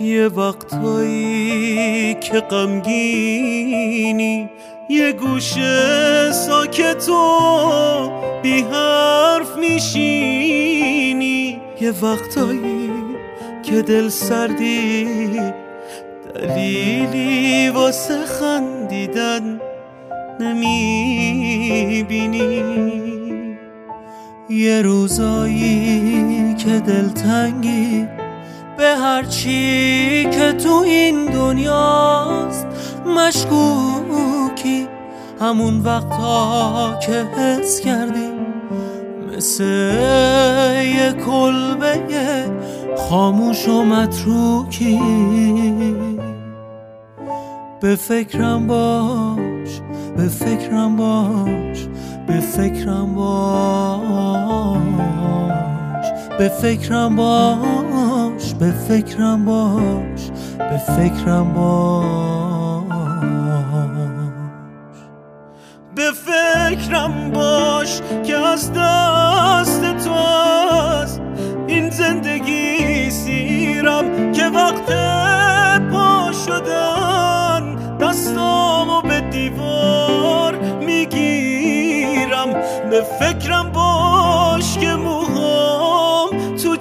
یه وقتایی که غمگینی یه گوشه ساکت و بی حرف میشینی. یه وقتایی که دل سردی دلیلی واسه خندیدن نمی‌بینی. یه روزایی که دلتنگی به هر چی که تو این دنیاست مشکوکی. همون وقتا که حس کردی مثل یه کلبه خاموش و متروکی. به فکرم باش به فکرم باش به فکرم باش به فکرم باش. به فکرم باش به فکرم باش. به فکرم باش که از دست تو از این زندگی سیرم که وقت پا شدن. دستامو به دیوار می‌گیرم. به فکرم باش که موهام تو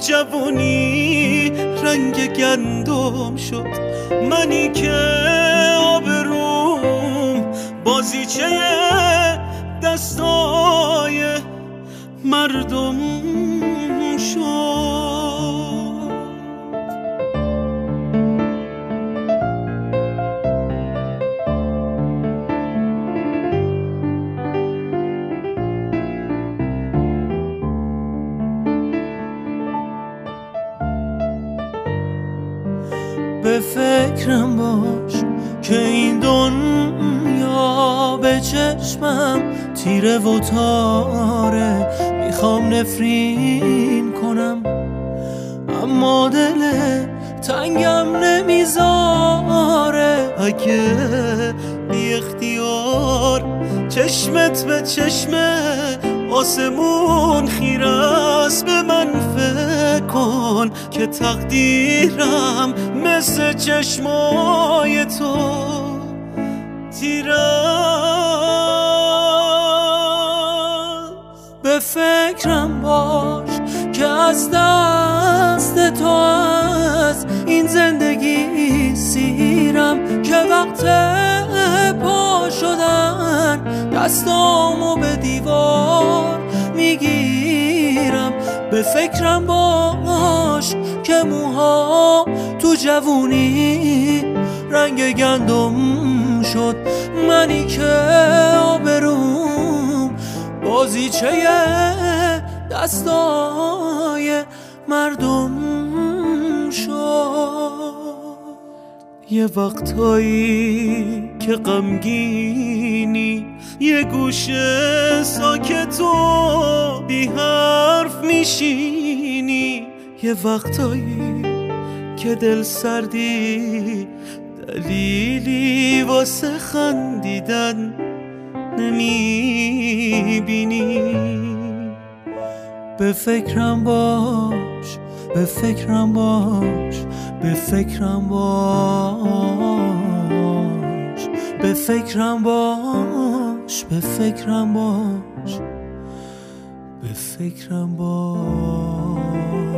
جوونی رنگ گندم شد. منی که آبروم بازیچه دستای مردم شد. به فکرم باش که این دنیا به چشمم تیره و تاره. می‌خوام نفرین کنم اما دل تنگم نمی‌ذاره. اگه بی اختیار چشمت به چشم آسمون خیره است به من کن که تقدیرم مثل چشمای تو تیراست به فکرم باش که از دست تو از این زندگی سیرم که وقت پا شدن دستامو به دیوار به فکرم باش که موها تو جوونی. رنگ گندم شد. منی که آبروم. بازیچه دستای مردم شد. یه وقتایی که غمگینی یه گوشه ساکت و بی حرف میشینی. یه وقتایی که دل سردی دلیلی واسه خندیدن نمی‌بینی. به فکرم باش به فکرم باش. به فکرم باش به فکرم باش به فکرم باش به فکرم باش.